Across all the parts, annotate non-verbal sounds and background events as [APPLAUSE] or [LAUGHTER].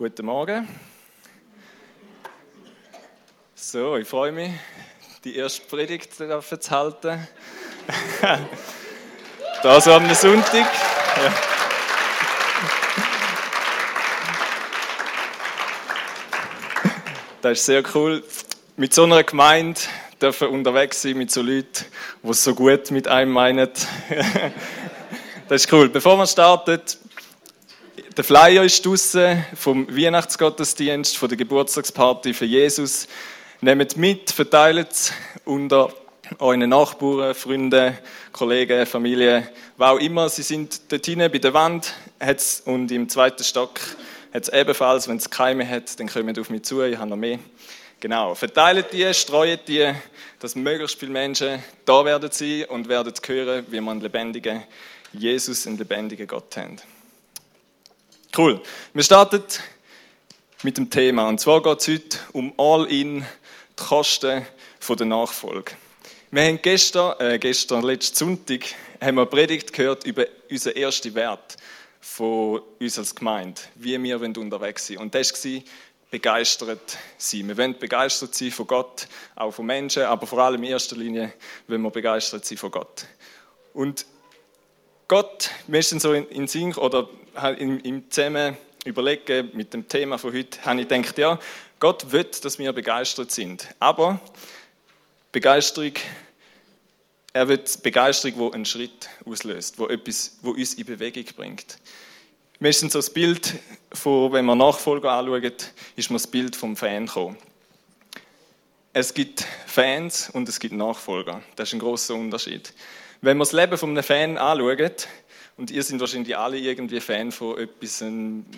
Guten Morgen. So, ich freue mich, die erste Predigt zu halten. [LAUGHS] da so am Sonntag. Ja. Das ist sehr cool. Mit so einer Gemeinde dürfen unterwegs sein, mit so Leuten, die es so gut mit einem meinen. [LAUGHS] das ist cool. Bevor wir starten, der Flyer ist draussen vom Weihnachtsgottesdienst, von der Geburtstagsparty für Jesus. Nehmt mit, verteilt es unter euren Nachbarn, Freunden, Kollegen, Familie, wo auch immer. Sie sind dort hinten bei der Wand hat's, und im zweiten Stock hat es ebenfalls. Wenn es Keime hat, dann kommt auf mich zu, ich habe noch mehr. Genau, verteilt die, streut die, dass möglichst viele Menschen da werden sein und werden hören, wie man einen lebendigen Jesus, einen lebendigen Gott haben. Cool. Wir starten mit dem Thema. Und zwar geht es heute um All-in, die Kosten der Nachfolge. Wir haben gestern, äh, gestern, letzten Sonntag, haben wir Predigt gehört über unseren ersten Wert von uns als Gemeinde, wie wir unterwegs sind. Und das war begeistert sein. Wir wollen begeistert sein von Gott, auch von Menschen, aber vor allem in erster Linie wollen wir begeistert sein von Gott. Und Gott, wir sind so in, in Sinn oder im, im Zusammen überlegen mit dem Thema von heute, habe ich gedacht, ja, Gott will, dass wir begeistert sind. Aber Begeisterung, er will Begeisterung, die einen Schritt auslöst, wo etwas, wo uns in Bewegung bringt. Ist so das Bild, von, wenn man Nachfolger anschauen, ist mir das Bild vom Fan gekommen. Es gibt Fans und es gibt Nachfolger. Das ist ein großer Unterschied. Wenn man das Leben von einem Fan anschaut, und ihr seid wahrscheinlich alle irgendwie Fan von etwas.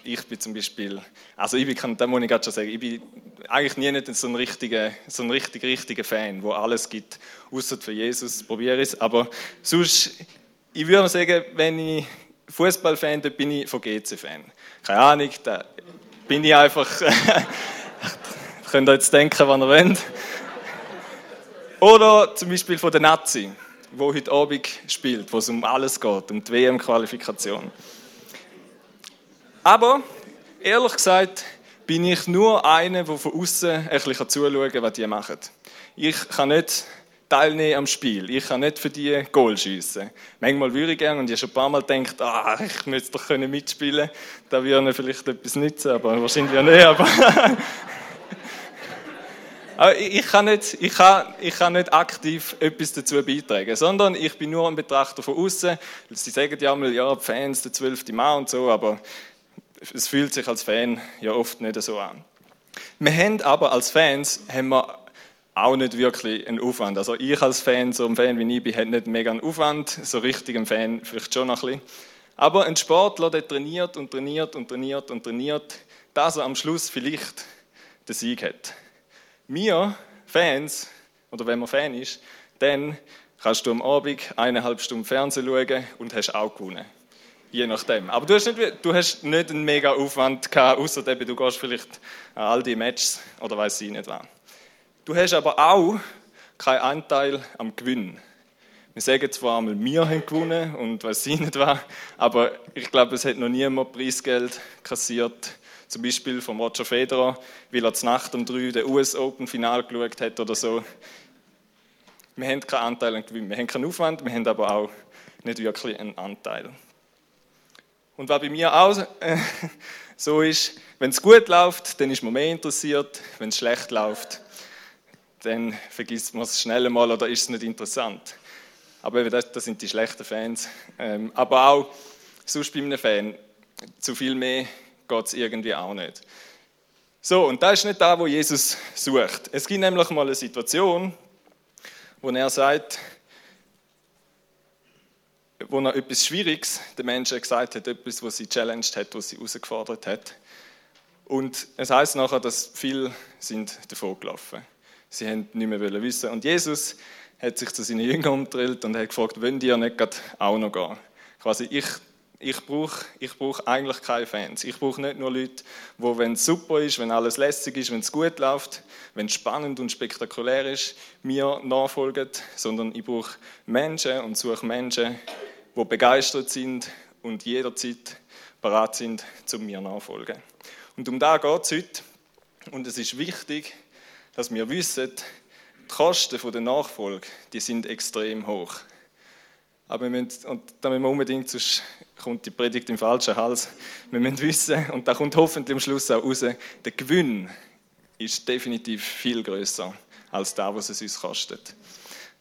Ich bin zum Beispiel, also ich bin, da muss ich gerade schon sagen, ich bin eigentlich nie nicht so ein richtiger, so ein richtig, richtiger Fan, wo alles gibt, außer für Jesus, probiere es. Aber sonst, ich würde sagen, wenn ich Fußballfan bin, bin ich von GC-Fan. Keine Ahnung, da bin ich einfach, [LAUGHS] könnt ihr jetzt denken, was ihr wollt. Oder zum Beispiel von der Nazi wo heute Abend spielt, wo es um alles geht, um die WM-Qualifikation. Aber, ehrlich gesagt, bin ich nur einer, der von außen ein bisschen zuschauen kann, was die machen. Ich kann nicht teilnehmen am Spiel. Ich kann nicht für die Goal schiessen. Manchmal würde ich gerne und ich schon ein paar Mal gedacht, ah, ich müsste doch mitspielen können. Da würde vielleicht etwas nützen, aber wahrscheinlich nicht. Aber [LAUGHS] ich kann, nicht, ich, kann, ich kann nicht aktiv etwas dazu beitragen, sondern ich bin nur ein Betrachter von außen. Sie sagen ja mal, ja, Fans, der zwölfte Mann und so, aber es fühlt sich als Fan ja oft nicht so an. Wir haben aber als Fans haben wir auch nicht wirklich einen Aufwand. Also ich als Fan, so ein Fan wie ich bin, habe nicht mega einen Aufwand, so richtig ein Fan vielleicht schon noch ein bisschen. Aber ein Sportler, der trainiert und trainiert und trainiert und trainiert, dass er am Schluss vielleicht den Sieg hat wir Fans, oder wenn man Fan ist, dann kannst du am Abend eineinhalb Stunden Fernsehen schauen und hast auch gewonnen. Je nachdem. Aber du hast nicht, du hast nicht einen mega Aufwand gehabt, außer du gehst vielleicht an all die Matches oder weiß ich nicht was. Du hast aber auch keinen Anteil am Gewinn. Wir sagen zwar einmal, wir haben gewonnen und weiß ich nicht was, aber ich glaube, es hat noch niemand Preisgeld kassiert zum Beispiel von Roger Federer, weil er Nacht um drei den US Open Final geschaut hat oder so. Wir haben keinen Anteil an Gewinn. Wir haben keinen Aufwand, wir haben aber auch nicht wirklich einen Anteil. Und was bei mir auch äh, so ist, wenn es gut läuft, dann ist man mehr interessiert. Wenn es schlecht läuft, dann vergisst man es schnell mal oder ist es nicht interessant. Aber das, das sind die schlechten Fans. Ähm, aber auch sonst bei einem Fan zu viel mehr geht es irgendwie auch nicht. So, und das ist nicht da, wo Jesus sucht. Es gibt nämlich mal eine Situation, wo er sagt, wo er etwas Schwieriges den Menschen gesagt hat, etwas, was sie challenged hat, was sie herausgefordert hat. Und es heißt nachher, dass viele sind davon gelaufen. Sie haben nicht mehr wissen. Und Jesus hat sich zu seinen Jüngern umgedreht und hat gefragt, wollen die ja nicht auch noch gehen? Quasi, ich ich brauche ich brauch eigentlich keine Fans. Ich brauche nicht nur Leute, wo, wenn es super ist, wenn alles lässig ist, wenn es gut läuft, wenn es spannend und spektakulär ist, mir nachfolgen, sondern ich brauche Menschen und suche Menschen, die begeistert sind und jederzeit bereit sind, zu mir nachfolgen. Und um da geht es heute. Und es ist wichtig, dass wir wissen, die Kosten der Nachfolge, die sind extrem hoch. Aber wir müssen, und da müssen wir unbedingt, sonst kommt die Predigt im falschen Hals. Wir müssen wissen, und da kommt hoffentlich am Schluss auch raus, der Gewinn ist definitiv viel größer als das, was es uns kostet.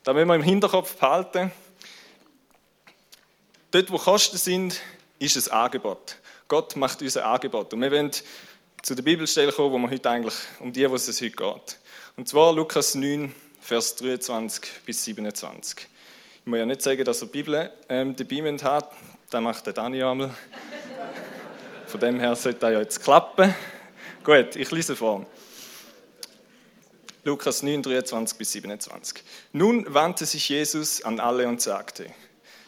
Da müssen wir im Hinterkopf behalten, dort, wo Kosten sind, ist es Angebot. Gott macht uns ein Angebot. Und wir wollen zu der Bibelstelle kommen, wo wir heute eigentlich, um die, was es heute geht. Und zwar Lukas 9, Vers 23 bis 27. Ich muss ja nicht sagen, dass er die Bibel ähm, dabei hat. Das macht der Dani einmal. Von dem her sollte das ja jetzt klappen. Gut, ich lese vor. Lukas 9, 23 bis 27. Nun wandte sich Jesus an alle und sagte,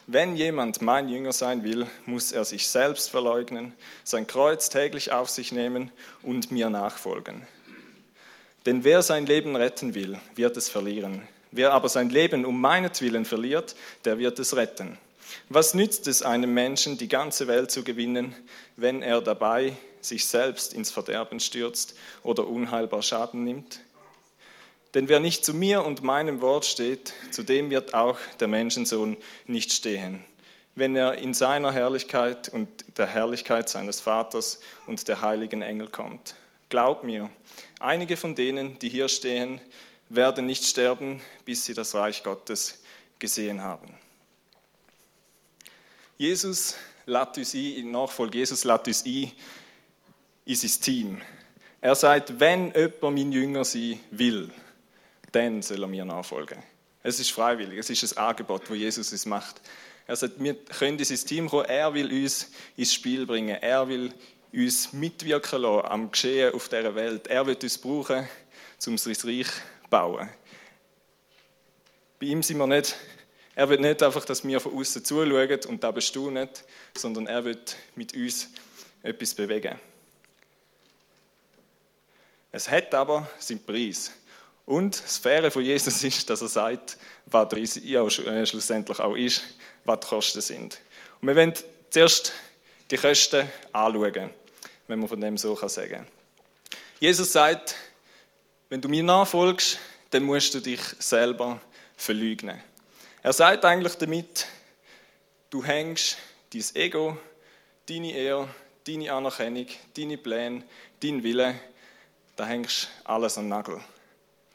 wenn jemand mein Jünger sein will, muss er sich selbst verleugnen, sein Kreuz täglich auf sich nehmen und mir nachfolgen. Denn wer sein Leben retten will, wird es verlieren. Wer aber sein Leben um meinetwillen verliert, der wird es retten. Was nützt es einem Menschen, die ganze Welt zu gewinnen, wenn er dabei sich selbst ins Verderben stürzt oder unheilbar Schaden nimmt? Denn wer nicht zu mir und meinem Wort steht, zu dem wird auch der Menschensohn nicht stehen, wenn er in seiner Herrlichkeit und der Herrlichkeit seines Vaters und der heiligen Engel kommt. Glaub mir, einige von denen, die hier stehen, werden nicht sterben, bis sie das Reich Gottes gesehen haben. Jesus lädt uns ein, in Nachfolge Jesus lädt uns ein in sein Team. Er sagt, wenn jemand mein Jünger sein will, dann soll er mir nachfolgen. Es ist freiwillig, es ist ein Angebot, das Jesus uns macht. Er sagt, wir können in sein Team kommen, er will uns ins Spiel bringen, er will uns mitwirken lassen am Geschehen auf dieser Welt. Er will uns brauchen, um sein Reich zu bauen. Bei ihm sind wir nicht, er will nicht einfach, dass wir von außen zuschauen und da bestaunen, sondern er will mit uns etwas bewegen. Es hat aber seinen Preis. Und das Faire von Jesus ist, dass er sagt, was der ja äh, schlussendlich auch ist, was die Kosten sind. Und wir wollen zuerst die Kosten anschauen, wenn man von dem so sagen kann. Jesus sagt, wenn du mir nachfolgst, dann musst du dich selber verleugnen. Er sagt eigentlich damit, du hängst dein Ego, deine Ehre, deine Anerkennung, deine Pläne, dein Wille, da hängst alles am Nagel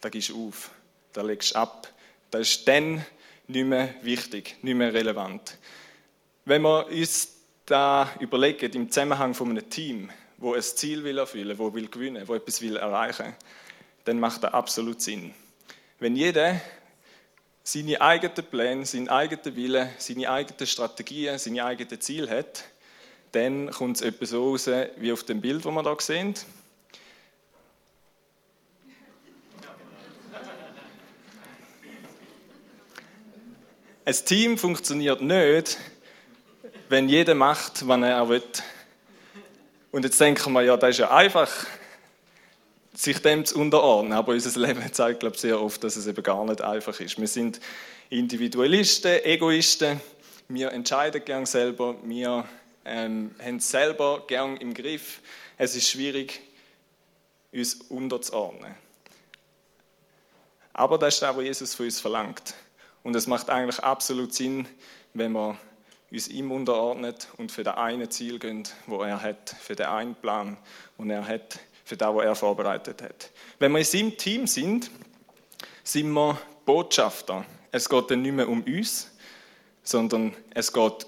da gehst du auf, da legst du ab. Das ist dann nicht mehr wichtig, nicht mehr relevant. Wenn wir uns da überlegen, im Zusammenhang von einem Team, wo ein Ziel will erfüllen, wo will gewinnen, wo etwas will erreichen, dann macht das absolut Sinn. Wenn jeder seine eigenen Pläne, seinen eigenen Willen, seine eigenen Strategien, seine eigenen Ziele hat, dann kommt es etwas so raus wie auf dem Bild, das wir hier sehen. Ein Team funktioniert nicht, wenn jeder macht, was er will. Und jetzt denken wir, ja, das ist ja einfach, sich dem zu unterordnen. Aber unser Leben [LAUGHS] zeigt, glaube ich, sehr oft, dass es eben gar nicht einfach ist. Wir sind Individualisten, Egoisten. Wir entscheiden gern selber. Wir ähm, haben es selber gern im Griff. Es ist schwierig, uns unterzuordnen. Aber das ist das, was Jesus von uns verlangt. Und es macht eigentlich absolut Sinn, wenn wir uns ihm unterordnet und für das eine Ziel gehen, wo er hat, für den einen Plan, den er hat, für das, was er vorbereitet hat. Wenn wir in seinem Team sind, sind wir Botschafter. Es geht dann nicht mehr um uns, sondern es geht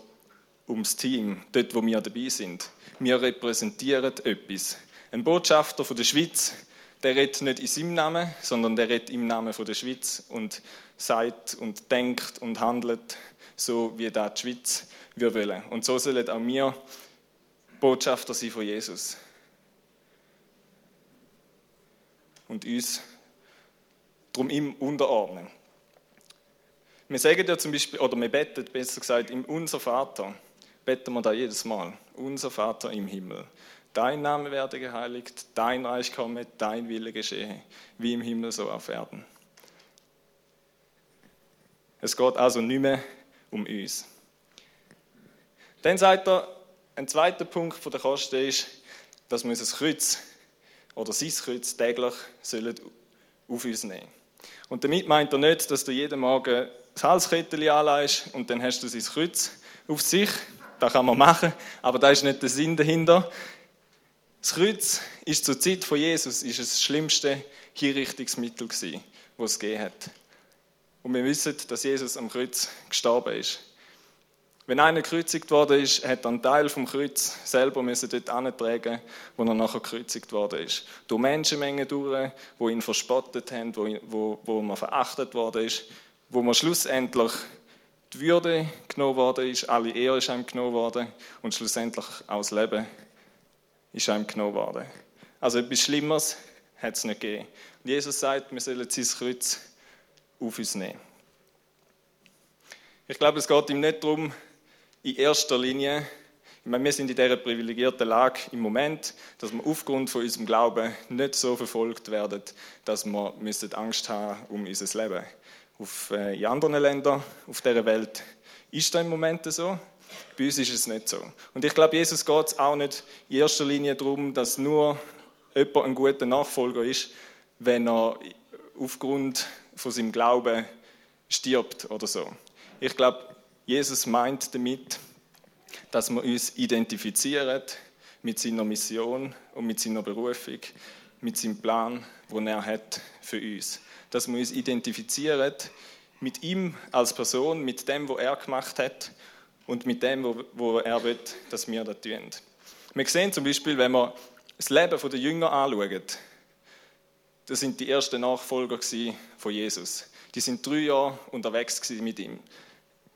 ums Team, dort, wo wir dabei sind. Wir repräsentieren etwas. Ein Botschafter von der Schweiz der redet nicht in seinem Namen, sondern der redet im Namen von der Schweiz und sagt und denkt und handelt so, wie das die Schweiz wir wollen. Und so sollen auch wir Botschafter sein von Jesus. Und uns darum ihm unterordnen. Wir sagen ja zum Beispiel, oder wir beten besser gesagt, im Unser Vater, beten wir da jedes Mal. Unser Vater im Himmel. Dein Name werde geheiligt, dein Reich komme, dein Wille geschehe, wie im Himmel so auf Erden. Es geht also nicht mehr um uns. Dann sagt er, ein zweiter Punkt der Kosten ist, dass wir unser Kreuz oder sein Kreuz täglich sollen auf uns nehmen Und damit meint er nicht, dass du jeden Morgen das Halskettel anlegst und dann hast du sein Kreuz auf sich. Das kann man machen, aber da ist nicht der Sinn dahinter. Das Kreuz ist zur Zeit von Jesus ist das schlimmste Hinrichtungsmittel was es gegeben hat. Und wir wissen, dass Jesus am Kreuz gestorben ist. Wenn einer gekreuzigt worden ist, hat er einen Teil vom Kreuz selber müssen dort antragen, wo er nachher gekreuzigt worden ist. Durch Menschenmengen durch, wo ihn verspottet haben, wo, wo, wo man verachtet worden ist, wo man schlussendlich die Würde genommen worden ist, alle Ehre ist einem genommen worden und schlussendlich auch das Leben ist einem genommen worden. Also etwas Schlimmeres hat es nicht gegeben. Und Jesus sagt, wir sollen sein Kreuz auf uns nehmen. Ich glaube, es geht ihm nicht darum, in erster Linie, ich meine, wir sind in dieser privilegierten Lage im Moment, dass wir aufgrund von unserem Glauben nicht so verfolgt werden, dass wir Angst haben um unser Leben. Auf, äh, in anderen Ländern auf dieser Welt ist das im Moment so. Bei uns ist es nicht so. Und ich glaube, Jesus geht es auch nicht in erster Linie darum, dass nur jemand ein guter Nachfolger ist, wenn er aufgrund von seinem Glauben stirbt oder so. Ich glaube, Jesus meint damit, dass wir uns identifizieren mit seiner Mission und mit seiner Berufung, mit seinem Plan, den er hat für uns. Dass wir uns identifizieren mit ihm als Person, mit dem, was er gemacht hat und mit dem, wo er will, dass wir das tun. Wir sehen zum Beispiel, wenn wir das Leben der Jünger anschauen, das sind die ersten Nachfolger von Jesus. Die sind drei Jahre unterwegs mit ihm.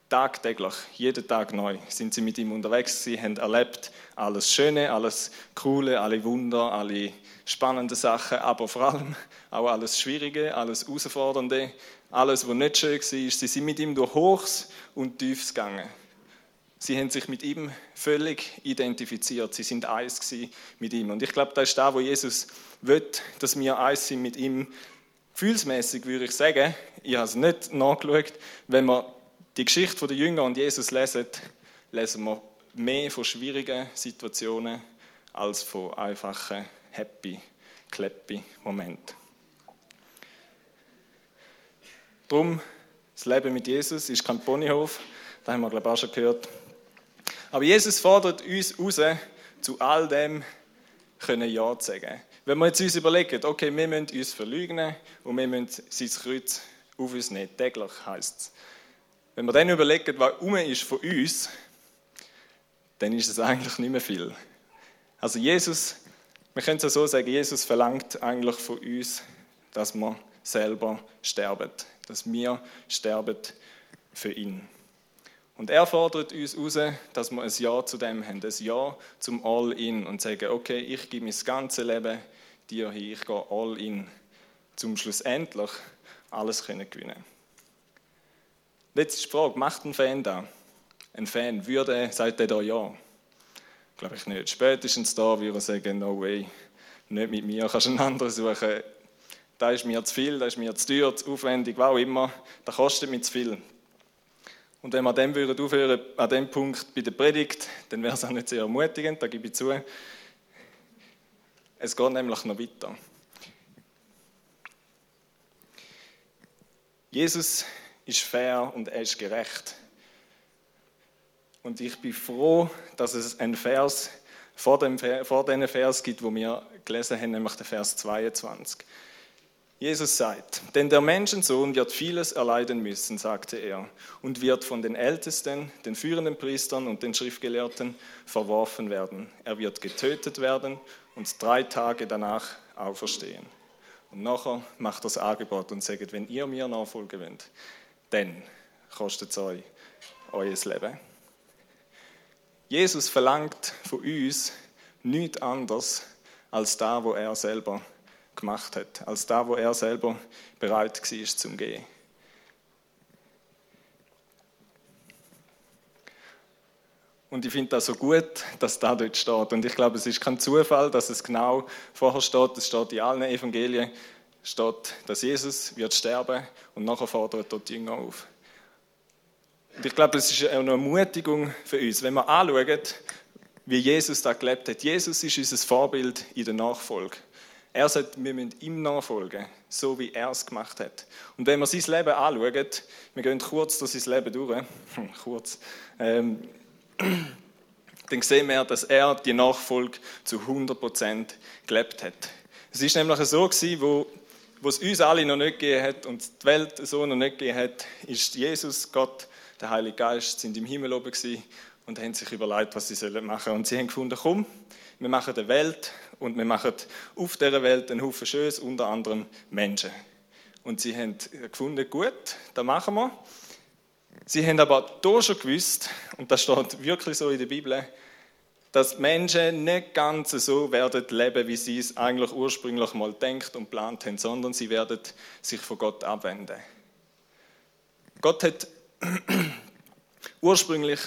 Tagtäglich, jeden Tag neu sind sie mit ihm unterwegs. Sie haben erlebt alles Schöne, alles Coole, alle Wunder, alle spannenden Sachen, aber vor allem [LAUGHS] auch alles Schwierige, alles Herausfordernde, alles, was nicht schön war. Sie sind mit ihm durch Hochs und Tiefs gegangen. Sie haben sich mit ihm völlig identifiziert. Sie sind eins mit ihm. Und ich glaube, das ist da, wo Jesus will, dass wir eins sind mit ihm. Gefühlsmäßig würde ich sagen, ich habe es nicht nachgeschaut, wenn wir die Geschichte der Jünger und Jesus lesen, lesen wir mehr von schwierigen Situationen als von einfachen, happy, clappy Momenten. Drum, das Leben mit Jesus ist kein Ponyhof, das haben wir, glaube ich, auch schon gehört. Aber Jesus fordert uns raus, zu all dem können Ja zu sagen. Wenn wir jetzt uns überlegen, okay, wir müssen uns verleugnen und wir müssen sein Kreuz auf uns nehmen, täglich heisst es. Wenn wir dann überlegen, was um ist von uns, dann ist es eigentlich nicht mehr viel. Also Jesus, wir können es so sagen, Jesus verlangt eigentlich von uns, dass wir selber sterben, dass wir sterben für ihn. Und er fordert uns raus, dass wir ein Ja zu dem haben, ein Ja zum All-In und sagen, okay, ich gebe mein ganzes Leben dir hin, ich gehe All-In, zum schlussendlich alles können gewinnen. Letzte Frage, macht ein Fan da? Ein Fan, würde, sagt er da Ja? Glaube ich nicht. Spätestens da würde er sagen, no way, nicht mit mir, kannst einen anderen suchen. Da ist mir zu viel, da ist mir zu teuer, zu aufwendig, was auch immer, da kostet mir zu viel. Und wenn wir dann würden aufhören an dem Punkt bei der Predigt, dann wäre es auch nicht sehr ermutigend, da gebe ich zu. Es geht nämlich noch weiter. Jesus ist fair und er ist gerecht. Und ich bin froh, dass es einen Vers vor, dem, vor diesen Vers gibt, wo wir gelesen haben, nämlich den Vers 22. Jesus sagt, denn der Menschensohn wird vieles erleiden müssen, sagte er, und wird von den Ältesten, den führenden Priestern und den Schriftgelehrten verworfen werden. Er wird getötet werden und drei Tage danach auferstehen. Und nachher macht das Angebot und sagt, wenn ihr mir nachfolgen wollt, dann kostet es euch euer Leben. Jesus verlangt von uns nichts anderes als da, wo er selber gemacht hat, als da, wo er selber bereit war zum Gehen. Und ich finde das so gut, dass da dort steht. Und ich glaube, es ist kein Zufall, dass es genau vorher steht, es steht in allen Evangelien, steht, dass Jesus wird sterben und nachher fordert dort die Jünger auf. Und ich glaube, es ist eine Ermutigung für uns. Wenn wir anschauen, wie Jesus da gelebt hat. Jesus ist unser Vorbild in der Nachfolge. Er sagt, wir müssen ihm nachfolgen, so wie er es gemacht hat. Und wenn wir sein Leben anschauen, wir gehen kurz durch sein Leben durch, kurz, ähm, dann sehen wir, dass er die Nachfolge zu 100% gelebt hat. Es ist nämlich so gewesen, wo, wo es uns alle noch nicht gegeben hat und die Welt so noch nicht gegeben hat, ist Jesus, Gott, der Heilige Geist, sind im Himmel oben gewesen und haben sich überlegt, was sie machen sollen. Und sie haben gefunden, komm, wir machen eine Welt und wir machen auf dieser Welt einen Haufen Schönes, unter anderem Menschen. Und sie haben gefunden, gut, das machen wir. Sie haben aber hier schon gewusst, und das steht wirklich so in der Bibel, dass Menschen nicht ganz so werden leben, wie sie es eigentlich ursprünglich mal denkt und plant haben, sondern sie werden sich von Gott abwenden. Gott hat [CLEARS THROAT] ursprünglich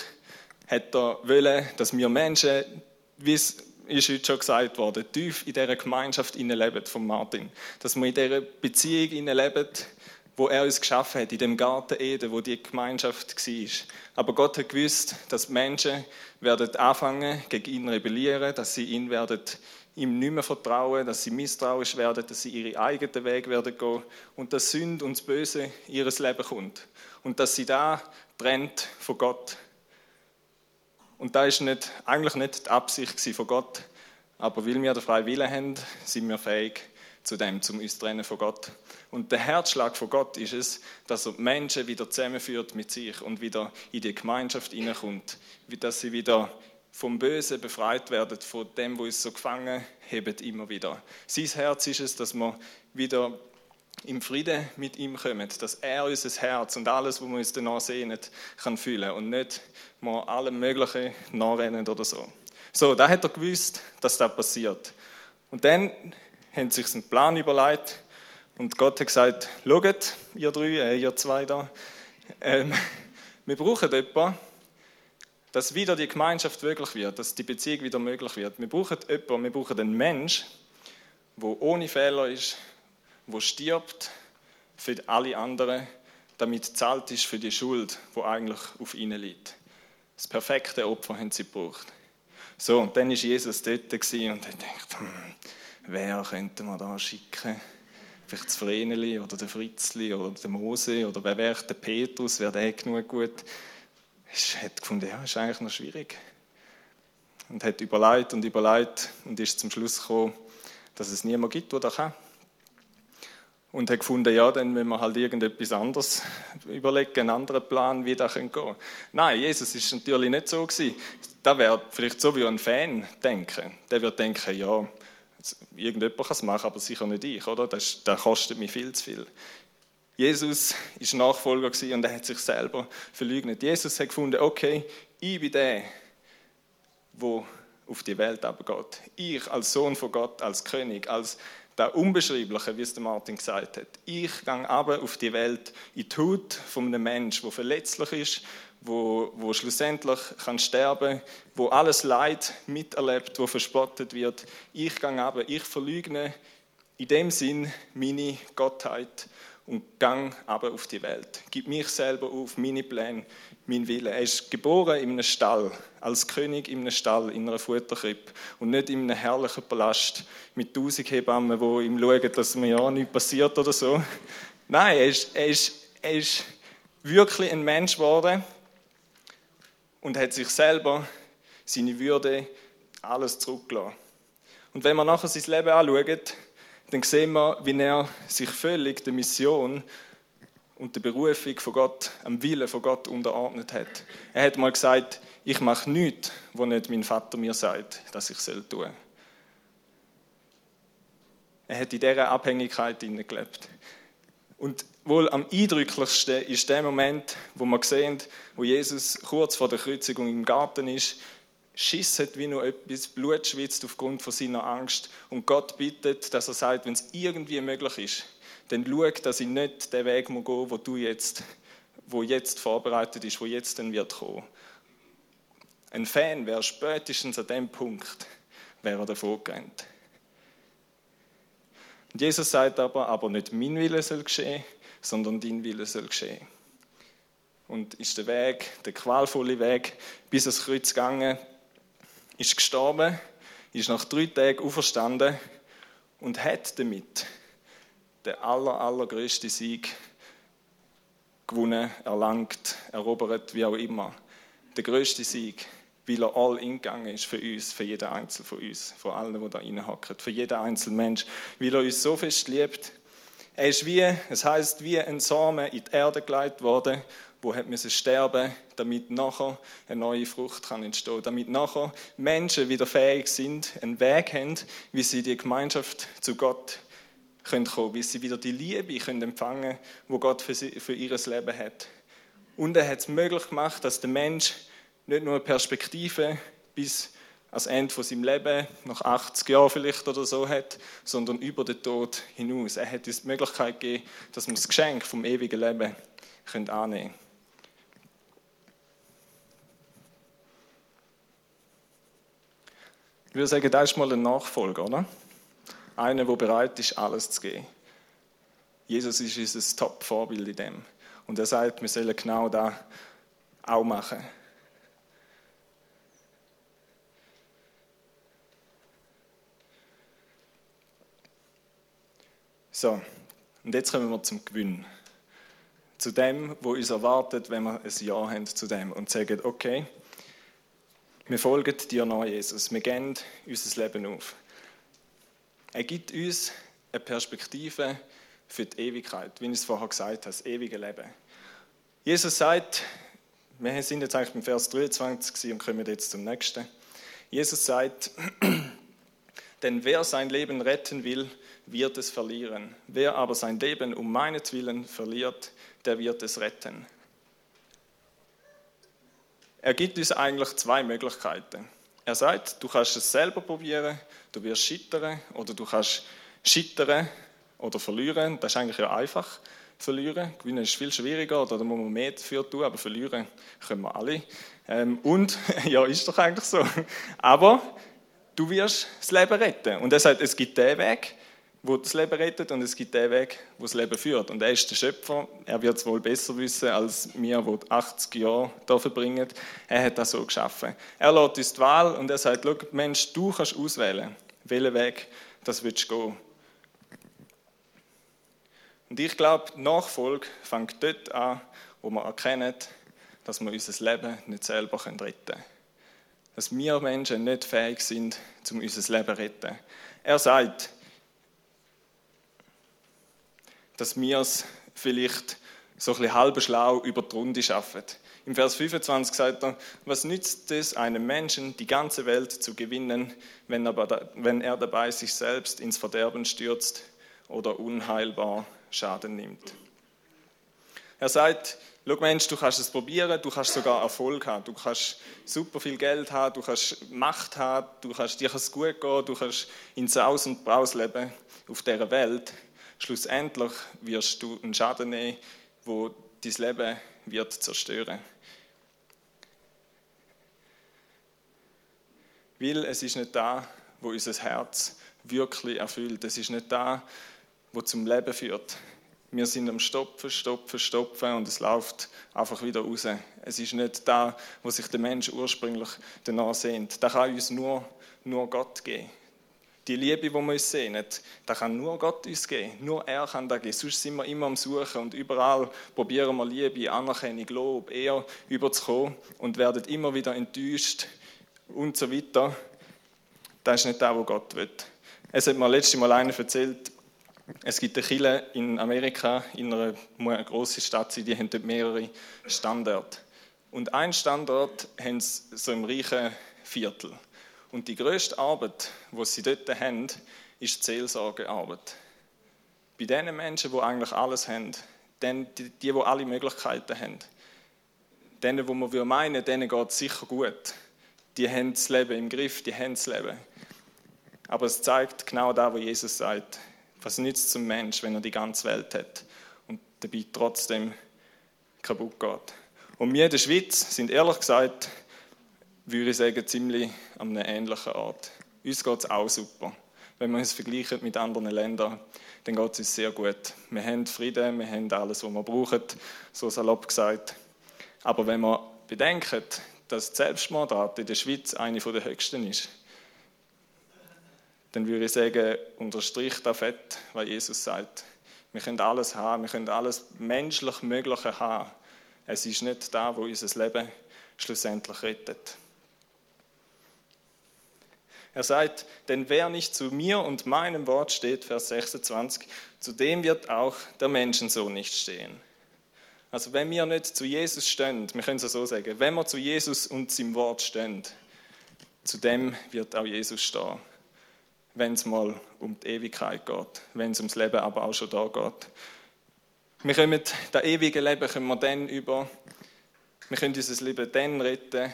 hat er wollen, dass wir Menschen, wie es ist heute schon gesagt worden, tief in dieser Gemeinschaft leben von Martin. Dass wir in dieser Beziehung leben, wo er uns geschaffen hat, in dem Garten Eden, wo die Gemeinschaft war. Aber Gott hat gewusst, dass Menschen werden anfangen, gegen ihn rebellieren, dass sie ihn werden ihm nicht mehr vertrauen, dass sie misstrauisch werden, dass sie ihre eigenen Weg werden gehen und dass Sünde und das Böse in ihr Leben kommt. Und dass sie da trennt von Gott und da ist nicht, eigentlich nicht die Absicht von Gott, aber weil wir den freien Willen haben, sind wir fähig zu dem, zum uns trennen von Gott. Und der Herzschlag von Gott ist es, dass er Menschen wieder zusammenführt mit sich und wieder in die Gemeinschaft hineinkommt, dass sie wieder vom Bösen befreit werden, von dem, wo uns so gefangen hebt, immer wieder. Sein Herz ist es, dass wir wieder im Frieden mit ihm kommen, dass er unser Herz und alles, was wir uns danach sehnen, kann fühlen und nicht mal allem Möglichen nachrennen oder so. So, da hat er gewusst, dass das passiert. Und dann haben sich einen Plan überlegt und Gott hat gesagt, schaut, ihr drei, äh, ihr zwei da, ähm, [LAUGHS] wir brauchen jemanden, dass wieder die Gemeinschaft wirklich wird, dass die Beziehung wieder möglich wird. Wir brauchen jemanden, wir brauchen einen Mensch, der ohne Fehler ist, wo stirbt für alle anderen, damit zahlt ist für die Schuld, wo eigentlich auf ihnen liegt. Das perfekte Opfer haben sie gebraucht. So, und dann ist Jesus dort und er denkt, wer könnte man da schicken? Vielleicht das Vreneli oder der Fritzli oder der Mose oder wer wäre der Petrus, wäre der genug gut? Ich hat gefunden, ja, ist eigentlich noch schwierig. Und hat überlegt und überlegt und ist zum Schluss gekommen, dass es niemand gibt, der das kann und hat gefunden, ja, dann müssen wir halt irgendetwas anderes überlegen, einen anderen Plan, wie das gehen könnte. Nein, Jesus ist natürlich nicht so gewesen. Da wäre vielleicht so wie ein Fan denken. Der wird denken, ja, irgendjemand kann es machen, aber sicher nicht ich, oder? Das, das kostet mir viel zu viel. Jesus ist Nachfolger und er hat sich selber verleugnet. Jesus hat gefunden, okay, ich bin der, der auf die Welt abgeht. Ich als Sohn von Gott, als König, als das Unbeschreibliche, wie es der Martin gesagt hat. Ich gehe aber auf die Welt in die Haut von einem Menschen, der verletzlich ist, wo, wo schlussendlich kann sterben, wo alles Leid miterlebt, wo verspottet wird. Ich gehe aber, ich verleugne in dem Sinn meine Gottheit und gang aber auf die Welt. Gib mich selber auf, meine Pläne, mein Wille. Er ist geboren in einem Stall, als König in einem Stall, in einer Futterkrippe und nicht in einem herrlichen Palast mit tausend Hebammen, die ihm schauen, dass mir ja nichts passiert oder so. Nein, er ist, er ist, er ist wirklich ein Mensch geworden und hat sich selber, seine Würde, alles zurückgelassen. Und wenn man nachher sein Leben anschaut, dann sehen wir, wie er sich völlig der Mission und der Berufung von Gott, am Willen von Gott unterordnet hat. Er hat mal gesagt, ich mache nichts, wo nicht mein Vater mir sagt, dass ich soll tun. Er hat in dieser Abhängigkeit gelebt. Und wohl am eindrücklichsten ist der Moment, wo wir sehen, wo Jesus kurz vor der Kreuzigung im Garten ist, schisset wie nur etwas, Blut schwitzt aufgrund von seiner Angst und Gott bittet, dass er sagt, wenn es irgendwie möglich ist, dann schau, dass ich nicht den Weg gehen muss, wo du jetzt, wo jetzt vorbereitet ist, wo jetzt dann wird kommen. Ein Fan wäre spätestens an dem Punkt, wäre er davor gerannt. Jesus sagt aber, aber nicht mein Wille soll geschehen, sondern dein Wille soll geschehen. Und ist der Weg, der qualvolle Weg bis ans Kreuz gegangen. ist gestorben, ist nach drei Tagen auferstanden und hat damit den aller, allergrößten Sieg gewonnen, erlangt, erobert, wie auch immer. Der größte Sieg, weil er all in gegangen ist für uns, für jeden Einzelnen von uns, von allen, die da reinhacken, für jeden einzelnen Mensch, weil er uns so fest liebt. Er ist wie, es heißt wie ein Samen in die Erde geleitet worden, wo hat müssen sterben, damit nachher eine neue Frucht kann entstehen, damit nachher Menschen wieder fähig sind, einen Weg haben, wie sie die Gemeinschaft zu Gott können kommen, wie sie wieder die Liebe können empfangen, wo Gott für, sie, für ihr Leben hat. Und er hat es möglich gemacht, dass der Mensch nicht nur eine Perspektive bis ans Ende von seinem Leben, nach 80 Jahren vielleicht oder so hat, sondern über den Tod hinaus. Er hat uns die Möglichkeit gegeben, dass wir das Geschenk vom ewigen Leben können annehmen können. Ich würde sagen, das ist mal ein Nachfolger, oder? Einer, der bereit ist, alles zu geben. Jesus ist unser Top-Vorbild in dem. Und er sagt, wir sollen genau das auch machen. So, und jetzt kommen wir zum Gewinn. Zu dem, wo uns erwartet, wenn wir ein Ja haben zu dem und sagen, okay, wir folgen dir nach, Jesus. Wir geben unser Leben auf. Er gibt uns eine Perspektive für die Ewigkeit, wie ich es vorher gesagt habe, das ewige Leben. Jesus sagt, wir sind jetzt eigentlich beim Vers 23 und kommen jetzt zum nächsten. Jesus sagt, denn wer sein Leben retten will, wird es verlieren. Wer aber sein Leben um meinetwillen verliert, der wird es retten. Er gibt uns eigentlich zwei Möglichkeiten. Er sagt, du kannst es selber probieren, du wirst scheitern oder du kannst scheitern oder verlieren. Das ist eigentlich ja einfach. Verlieren, gewinnen ist viel schwieriger oder da muss man mehr dafür tun, aber verlieren können wir alle. Ähm, und, [LAUGHS] ja, ist doch eigentlich so. Aber du wirst das Leben retten. Und er sagt, es gibt den Weg, wo das Leben rettet und es gibt den Weg, wo das Leben führt. Und er ist der Schöpfer. Er wird es wohl besser wissen als wir, die 80 Jahre hier verbringen. Er hat das so geschaffen. Er lässt uns die Wahl und er sagt, Mensch, du kannst auswählen, welchen Weg das willst du gehen. Und ich glaube, Nachfolge fängt dort an, wo wir erkennen, dass wir unser Leben nicht selber retten können. Dass wir Menschen nicht fähig sind, um unser Leben zu retten. Er sagt, dass wir es vielleicht so ein halb schlau über die Runde schaffen. Im Vers 25 sagt er, was nützt es einem Menschen, die ganze Welt zu gewinnen, wenn er dabei sich selbst ins Verderben stürzt oder unheilbar Schaden nimmt. Er sagt, schau Mensch, du kannst es probieren, du kannst sogar Erfolg haben, du kannst super viel Geld haben, du kannst Macht haben, du kannst, dir es gut gehen, du kannst in Saus und Braus leben auf dieser Welt schlussendlich wirst du einen Schaden nehmen, wo dein Leben wird zerstören. Weil es ist nicht da, wo unser Herz wirklich erfüllt. Es ist nicht da, wo zum Leben führt. Wir sind am Stopfen, Stopfen, Stopfen und es läuft einfach wieder raus. Es ist nicht da, wo sich der Mensch ursprünglich danach sehnt. Da kann uns nur, nur Gott geben. Die Liebe, die wir uns sehnen, das kann nur Gott uns geben. Nur er kann das geben. Sonst sind wir immer am Suchen und überall probieren wir Liebe, Anerkennung, Lob, eher überzukommen und werden immer wieder enttäuscht und so weiter. Das ist nicht das, was Gott will. Es hat mir letztes Mal einer erzählt, es gibt eine Kirche in Amerika, in einer, einer grossen Stadt, die haben dort mehrere Standorte. Und ein Standort haben sie so im reichen Viertel. Und die größte Arbeit, die sie dort haben, ist die Seelsorgearbeit. Bei den Menschen, die eigentlich alles haben, die, die, die alle Möglichkeiten haben, denen, wo man meinen denen geht es sicher gut. Die haben das Leben im Griff, die haben das Leben. Aber es zeigt genau das, was Jesus sagt. Was nützt zum Mensch, wenn er die ganze Welt hat und dabei trotzdem kaputt geht? Und wir in der Schweiz sind ehrlich gesagt würde ich sagen, ziemlich an einer ähnlichen Art. Uns geht es auch super. Wenn wir uns vergleichen mit anderen Ländern, dann geht es uns sehr gut. Wir haben Frieden, wir haben alles, was wir brauchen, so salopp gesagt. Aber wenn wir bedenken, dass die Selbstmordrate in der Schweiz eine der höchsten ist, dann würde ich sagen, unterstrich da fett, was Jesus sagt. Wir können alles haben, wir können alles menschlich Mögliche haben. Es ist nicht da, wo unser Leben schlussendlich rettet. Er sagt, denn wer nicht zu mir und meinem Wort steht, Vers 26, zu dem wird auch der Menschensohn nicht stehen. Also wenn wir nicht zu Jesus stehen, wir können es so sagen, wenn wir zu Jesus und seinem Wort stehen, zu dem wird auch Jesus stehen, wenn es mal um die Ewigkeit geht, wenn es ums Leben aber auch schon da geht. Wir können das ewige Leben können wir dann über, wir können unser Leben dann retten,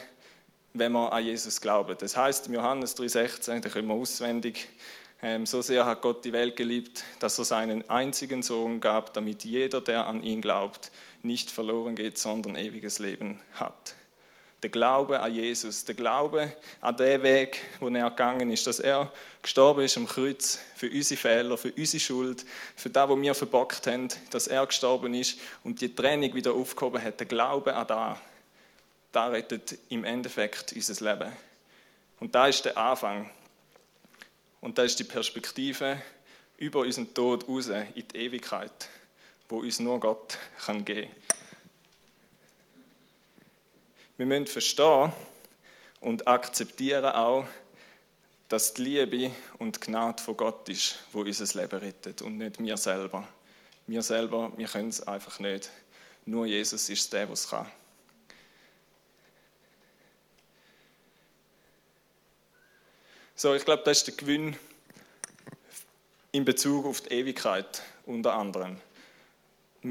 wenn wir an Jesus glauben. Das heißt im Johannes 3,16, da können wir auswendig, ähm, so sehr hat Gott die Welt geliebt, dass er seinen einzigen Sohn gab, damit jeder, der an ihn glaubt, nicht verloren geht, sondern ewiges Leben hat. Der Glaube an Jesus, der Glaube an den Weg, wo er gegangen ist, dass er gestorben ist am Kreuz für unsere Fehler, für unsere Schuld, für das, was wir verbockt haben, dass er gestorben ist und die Trennung wieder aufgehoben hat. Der Glaube an das, da rettet im Endeffekt unser Leben. Und da ist der Anfang. Und da ist die Perspektive über unseren Tod raus in die Ewigkeit wo uns nur Gott kann geben kann. Wir müssen verstehen und akzeptieren auch, dass die Liebe und die Gnade von Gott ist, wo unser Leben rettet und nicht wir selber. Wir selber, wir können es einfach nicht. Nur Jesus ist der, der es kann. So, ich glaube, das ist der Gewinn in Bezug auf die Ewigkeit unter anderem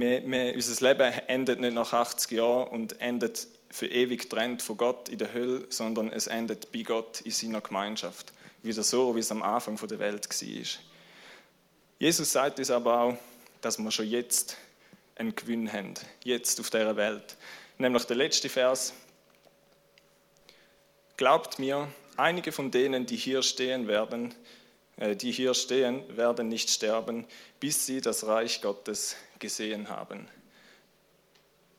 wir, wir, unser Leben endet nicht nach 80 Jahren und endet für ewig getrennt von Gott in der Hölle, sondern es endet bei Gott in seiner Gemeinschaft. Wieder so, wie es am Anfang der Welt war. Jesus sagt uns aber auch, dass wir schon jetzt einen Gewinn haben, jetzt auf dieser Welt. Nämlich der letzte Vers. Glaubt mir, einige von denen, die hier stehen werden, äh, die hier stehen, werden nicht sterben, bis sie das Reich Gottes gesehen haben.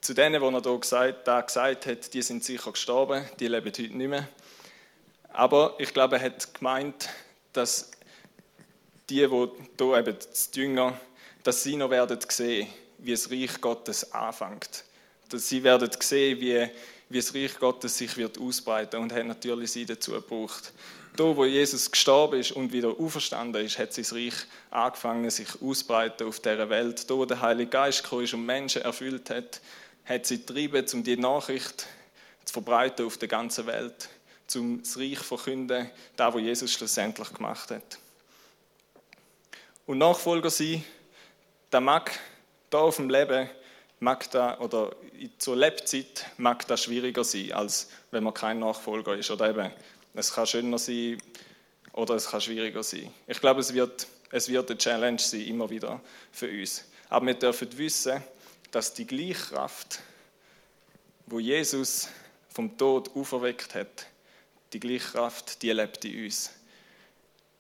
Zu denen, wo er da gesagt, da gesagt hat, die sind sicher gestorben, die leben heute nicht mehr. Aber ich glaube, er hat gemeint, dass die, die hier eben die Jünger, dass sie noch werden sehen, wie das Reich Gottes anfängt. Dass sie werden sehen, wie, wie das Reich Gottes sich wird ausbreiten und hat natürlich sie dazu gebraucht. Da, wo Jesus gestorben ist und wieder auferstanden ist, hat sein Reich angefangen, sich auszubreiten auf dieser Welt. Da, wo der Heilige Geist gekommen ist und Menschen erfüllt hat, hat sie getrieben, um die Nachricht zu verbreiten auf der ganzen Welt, um das Reich zu verkünden, da, wo Jesus schlussendlich gemacht hat. Und Nachfolger sein, der mag da auf dem Leben, mag da, oder zur Lebzeit mag das schwieriger sein, als wenn man kein Nachfolger ist. Oder eben es kann schöner sein oder es kann schwieriger sein. Ich glaube, es wird, es wird eine Challenge sein, immer wieder für uns. Aber wir dürfen wissen, dass die Gleichkraft, wo Jesus vom Tod auferweckt hat, die Gleichkraft, die lebt in uns.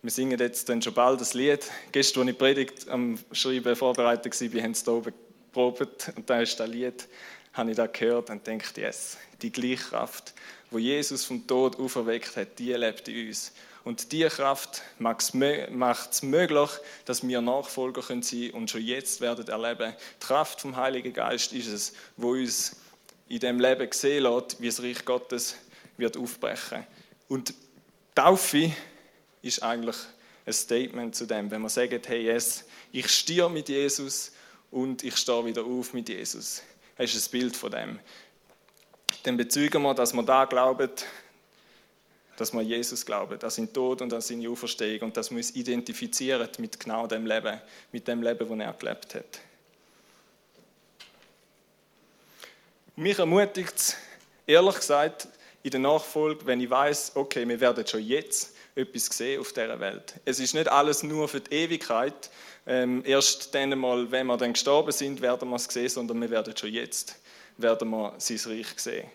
Wir singen jetzt dann schon bald das Lied. Gestern, als ich Predigt am Schreiben vorbereitet war, wir haben es hier oben geprobt und da ist das Lied, habe ich da gehört und denkt, yes, die Gleichkraft, wo Jesus vom Tod auferweckt hat, die lebt in uns. Und diese Kraft macht es möglich, dass wir Nachfolger sein können und schon jetzt werden erleben. Die Kraft vom Heiligen Geist ist es, wo uns in dem Leben sehen lässt, wie das Reich Gottes wird aufbrechen. Und Taufe ist eigentlich ein Statement zu dem, wenn man sagt, hey, yes, ich stehe mit Jesus und ich stehe wieder auf mit Jesus. Das ist ein Bild von dem dann bezeugen wir, dass wir da glauben, dass wir Jesus glauben, an seinen Tod und an seine Auferstehung und dass wir uns identifizieren mit genau dem Leben, mit dem Leben, das er gelebt hat. Mich ermutigt es, ehrlich gesagt, in der Nachfolge, wenn ich weiß, okay, wir werden schon jetzt etwas sehen auf dieser Welt. Es ist nicht alles nur für die Ewigkeit. Ähm, erst dann mal, wenn wir dann gestorben sind, werden wir es sehen, sondern wir werden schon jetzt werden wir sein Reich sehen.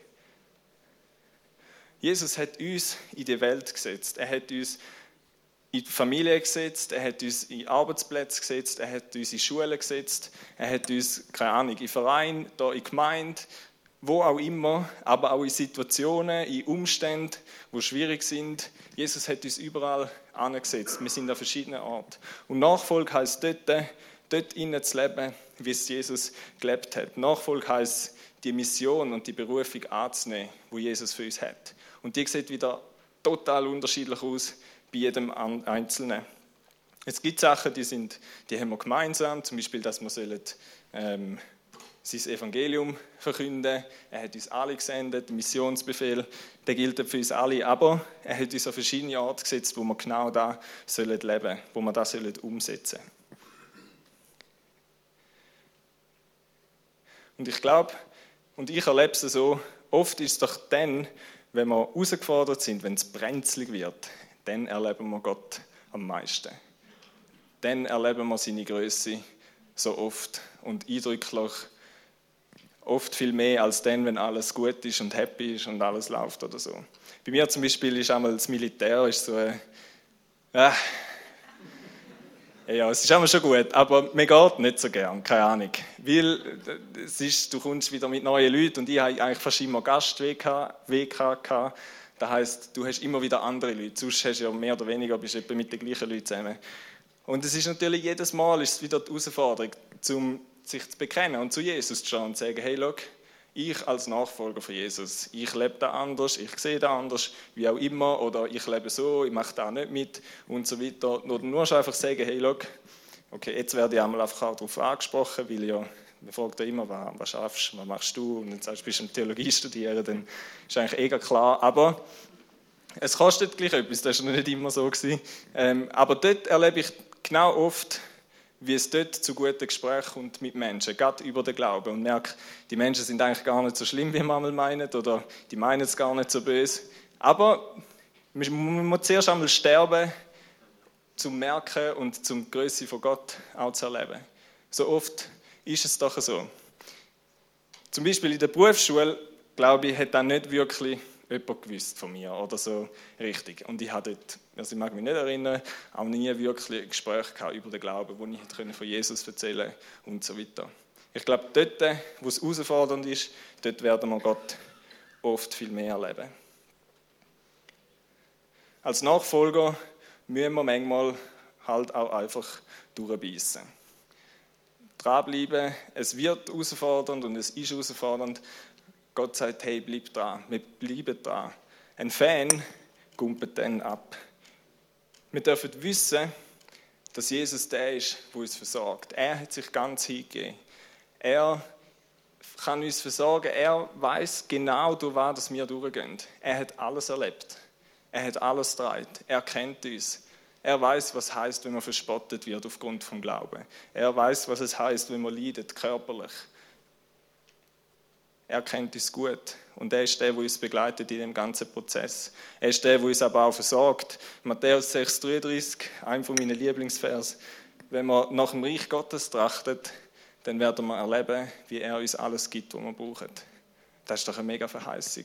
Jesus hat uns in die Welt gesetzt. Er hat uns in die Familie gesetzt, er hat uns in Arbeitsplätze gesetzt, er hat uns in Schulen gesetzt, er hat uns, keine Ahnung, in Verein, da in Gemeinde, wo auch immer, aber auch in Situationen, in Umständen, wo schwierig sind. Jesus hat uns überall angesetzt. Wir sind an verschiedenen Orten. Und Nachfolge heißt dort, dort innen zu leben, wie es Jesus gelebt hat. Nachfolge heißt die Mission und die Berufung anzunehmen, wo Jesus für uns hat. Und die sieht wieder total unterschiedlich aus bei jedem Einzelnen. Es gibt Sachen, die, sind, die haben wir gemeinsam, zum Beispiel, dass wir sollen, ähm, sein Evangelium verkünden. Er hat uns alle gesendet, der Missionsbefehl, der gilt für uns alle, aber er hat uns an verschiedene Orte gesetzt, wo wir genau da sollen leben, wo wir das sollen umsetzen. Und ich glaube, und ich erlebe es so, oft ist es doch dann, wenn wir herausgefordert sind, wenn es brenzlig wird, dann erleben wir Gott am meisten. Dann erleben wir seine Größe so oft und eindrücklich oft viel mehr als dann, wenn alles gut ist und happy ist und alles läuft oder so. Bei mir zum Beispiel ist einmal das Militär ist so, äh, ja, es ist einmal schon gut, aber mir geht nicht so gern, keine Ahnung. Weil es ist, du kommst wieder mit neuen Leuten und ich habe eigentlich fast immer Gast-WK gehabt. Das heisst, du hast immer wieder andere Leute, sonst hast du ja mehr oder weniger bist du mit den gleichen Leuten zusammen. Und es ist natürlich jedes Mal ist es wieder die Herausforderung, zum sich zu bekennen und zu Jesus zu schauen und zu sagen, hey, look, ich als Nachfolger von Jesus, ich lebe da anders, ich sehe da anders, wie auch immer, oder ich lebe so, ich mache da nicht mit und so weiter. Oder nur einfach sagen, hey, look, okay, jetzt werde ich einmal einfach auch darauf angesprochen, weil ja, man fragt ja immer, was, was schaffst was machst du? Und dann sagst du, bist du Theologie studieren, dann ist eigentlich eh klar. Aber es kostet gleich etwas, das war nicht immer so. Gewesen. Ähm, aber dort erlebe ich genau oft, wie es dort zu guten Gesprächen kommt mit Menschen, gerade über den Glauben. Und merke, die Menschen sind eigentlich gar nicht so schlimm, wie man meint, oder die meinen es gar nicht so böse. Aber man muss zuerst einmal sterben, zum Merken und zum Größe von Gott auch zu erleben. So oft ist es doch so. Zum Beispiel in der Berufsschule, glaube ich, hat dann nicht wirklich jemand gewusst von mir oder so richtig. Und ich habe dort, also ich mag mich nicht erinnern, auch nie wirklich ein Gespräch gehabt über den Glauben, wo ich von Jesus erzählen und so weiter. Ich glaube, dort, wo es herausfordernd ist, dort werden wir Gott oft viel mehr erleben. Als Nachfolger müssen wir manchmal halt auch einfach durchbeissen. Dranbleiben, es wird herausfordernd und es ist herausfordernd, Gott sagt, hey, bleib dran, wir bleiben dran. Ein Fan gumpelt dann ab. Wir dürfen wissen, dass Jesus der ist, der uns versorgt. Er hat sich ganz hingegeben. Er kann uns versorgen. Er weiß genau, durch was wir durchgehen. Er hat alles erlebt. Er hat alles ertragen. Er kennt uns. Er weiß, was heißt, wenn man verspottet wird aufgrund vom Glauben. Er weiß, was es heißt, wenn man leidet körperlich. Er kennt uns gut und er ist der, der uns begleitet in dem ganzen Prozess. Er ist der, der uns aber auch versorgt. Matthäus 6,33, ein von meinen Lieblingsvers. Wenn wir nach dem Reich Gottes trachtet, dann werden wir erleben, wie er uns alles gibt, was wir brauchen. Das ist doch eine mega Verheißung.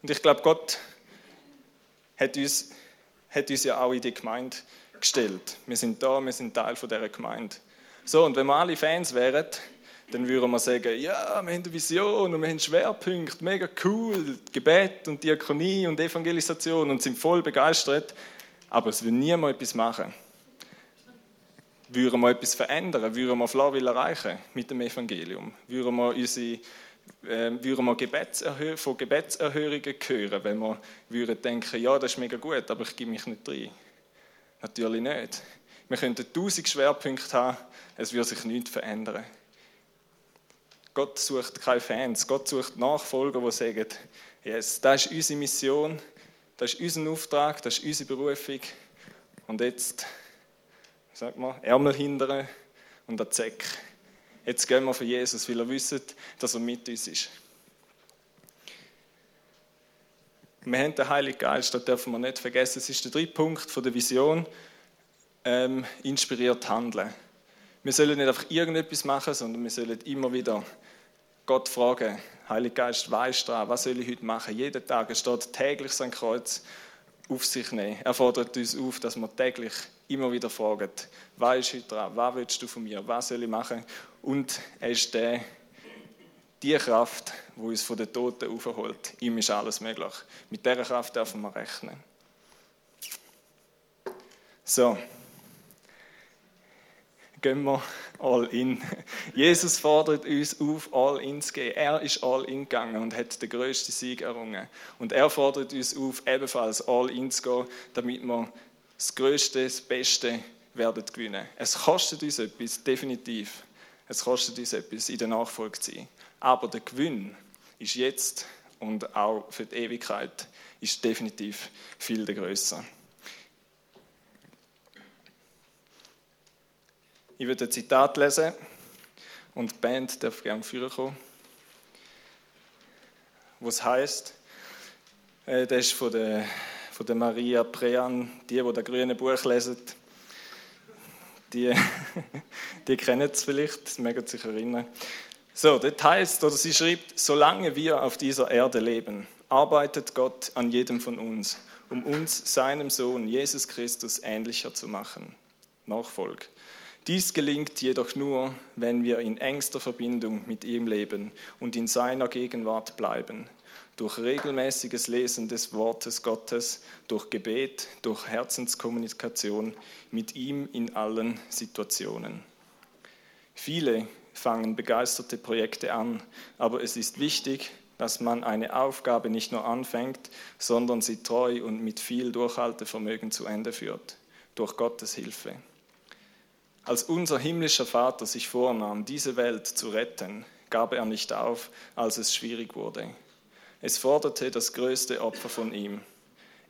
Und ich glaube, Gott hat uns, hat uns ja auch in die Gemeinde gestellt. Wir sind da, wir sind Teil von dieser Gemeinde. So, und wenn wir alle Fans wären, dann würden wir sagen, ja, wir haben eine Vision und wir haben Schwerpunkte, mega cool, Gebet und Diakonie und Evangelisation und sind voll begeistert, aber es will niemand etwas machen. Würden wir etwas verändern? Würden wir Flawil erreichen mit dem Evangelium? Würden wir, unsere, äh, würden wir Gebetserhör von Gebetserhörungen hören, wenn wir würden denken, ja, das ist mega gut, aber ich gebe mich nicht rein? Natürlich nicht. Wir könnten tausend Schwerpunkte haben, es wird sich nichts verändern. Gott sucht keine Fans, Gott sucht Nachfolger, die sagen, yes, das ist unsere Mission, das ist unser Auftrag, das ist unsere Berufung. Und jetzt, sag mal, Ärmel hindern und der Zeck. Jetzt gehen wir für Jesus, weil er wisst, dass er mit uns ist. Wir haben den Heiligen Geist, das dürfen wir nicht vergessen. Es ist der dritte Punkt der Vision ähm, inspiriert handeln. Wir sollen nicht einfach irgendetwas machen, sondern wir sollen immer wieder Gott fragen, Heiliger Geist, weißt du was soll ich heute machen? Jeden Tag, es steht täglich sein Kreuz auf sich nehmen. Er fordert uns auf, dass wir täglich immer wieder fragen, was ist heute dran, was willst du von mir, was soll ich machen? Und er ist der, die Kraft, die uns von den Toten aufholt. Ihm ist alles möglich. Mit dieser Kraft dürfen wir rechnen. So, gehen wir all in. Jesus fordert uns auf, all in zu gehen. Er ist all in gegangen und hat den größten Sieg errungen. Und er fordert uns auf, ebenfalls all in zu gehen, damit wir das Größte, das Beste werden gewinnen. Es kostet uns etwas, definitiv. Es kostet uns etwas, in der Nachfolge zu sein. Aber der Gewinn ist jetzt und auch für die Ewigkeit ist definitiv viel größer. Ich würde ein Zitat lesen und die Band darf gerne führen kommen. Was heißt, äh, das ist von der, von der Maria Prean, die, die das grüne Buch lesen, die, [LAUGHS] die kennen es vielleicht, mögen sich erinnern. So, das heißt, oder sie schreibt, solange wir auf dieser Erde leben, arbeitet Gott an jedem von uns, um uns seinem Sohn Jesus Christus ähnlicher zu machen. Nachfolg. Dies gelingt jedoch nur, wenn wir in engster Verbindung mit ihm leben und in seiner Gegenwart bleiben. Durch regelmäßiges Lesen des Wortes Gottes, durch Gebet, durch Herzenskommunikation mit ihm in allen Situationen. Viele fangen begeisterte Projekte an, aber es ist wichtig, dass man eine Aufgabe nicht nur anfängt, sondern sie treu und mit viel Durchhaltevermögen zu Ende führt, durch Gottes Hilfe. Als unser himmlischer Vater sich vornahm, diese Welt zu retten, gab er nicht auf, als es schwierig wurde. Es forderte das größte Opfer von ihm.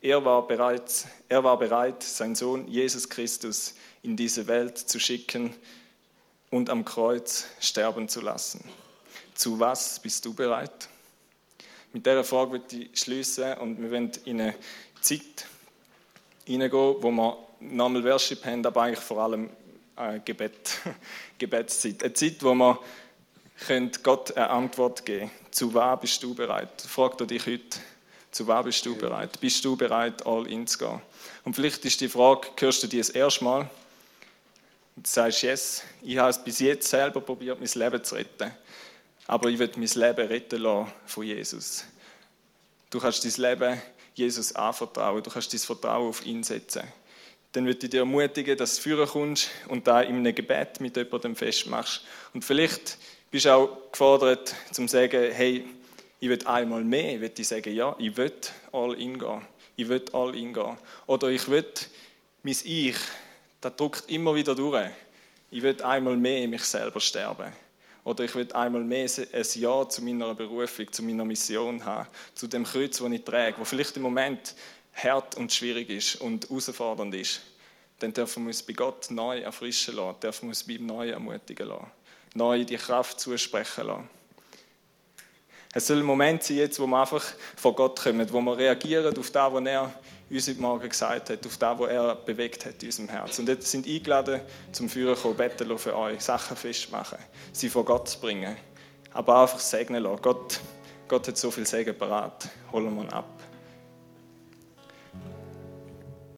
Er war, bereit, er war bereit, seinen Sohn Jesus Christus in diese Welt zu schicken und am Kreuz sterben zu lassen. Zu was bist du bereit? Mit dieser Frage würde ich schließen und wir werden in eine Zeit hineingehen, wo wir normal Worship haben, aber eigentlich vor allem äh, Gebet, [LAUGHS] Gebetszeit. Eine Zeit, wo man Gott eine Antwort geben Zu was bist du bereit? Fragt er dich heute, zu was bist du bereit? Bist du bereit, all in zu gehen? Und vielleicht ist die Frage, hörst du die das erste Mal? Und du sagst, yes, ich habe es bis jetzt selber probiert, mein Leben zu retten. Aber ich will mein Leben retten lassen von Jesus. Du kannst dein Leben Jesus anvertrauen. Du kannst dein Vertrauen auf ihn setzen dann würde ich dir ermutigen, dass du führen kommst und da in einem Gebet mit jemandem festmachst. Und vielleicht bist du auch gefordert, zum zu sagen, hey, ich will einmal mehr, ich will sagen, ja, ich will all in gehen. Ich will all in gehen. Oder ich will mein Ich, das drückt immer wieder durch. Ich will einmal mehr in mich selber sterben. Oder ich will einmal mehr ein Ja zu meiner Berufung, zu meiner Mission haben, zu dem Kreuz, das ich trage, wo vielleicht im Moment hart und schwierig ist und herausfordernd ist, dann dürfen wir uns bei Gott neu erfrischen lassen, dürfen wir uns bei ihm neu ermutigen lassen, neu die Kraft zusprechen lassen. Es soll ein Moment sein, jetzt, wo wir einfach vor Gott kommen, wo wir reagieren auf das, was er uns heute Morgen gesagt hat, auf das, was er bewegt hat in unserem Herz. Und jetzt sind eingeladen, zum Führer kommen, beten für euch, Sachen festmachen, sie vor Gott zu bringen. Aber einfach segnen lassen. Gott, Gott hat so viel Segen parat. Holen wir ihn ab.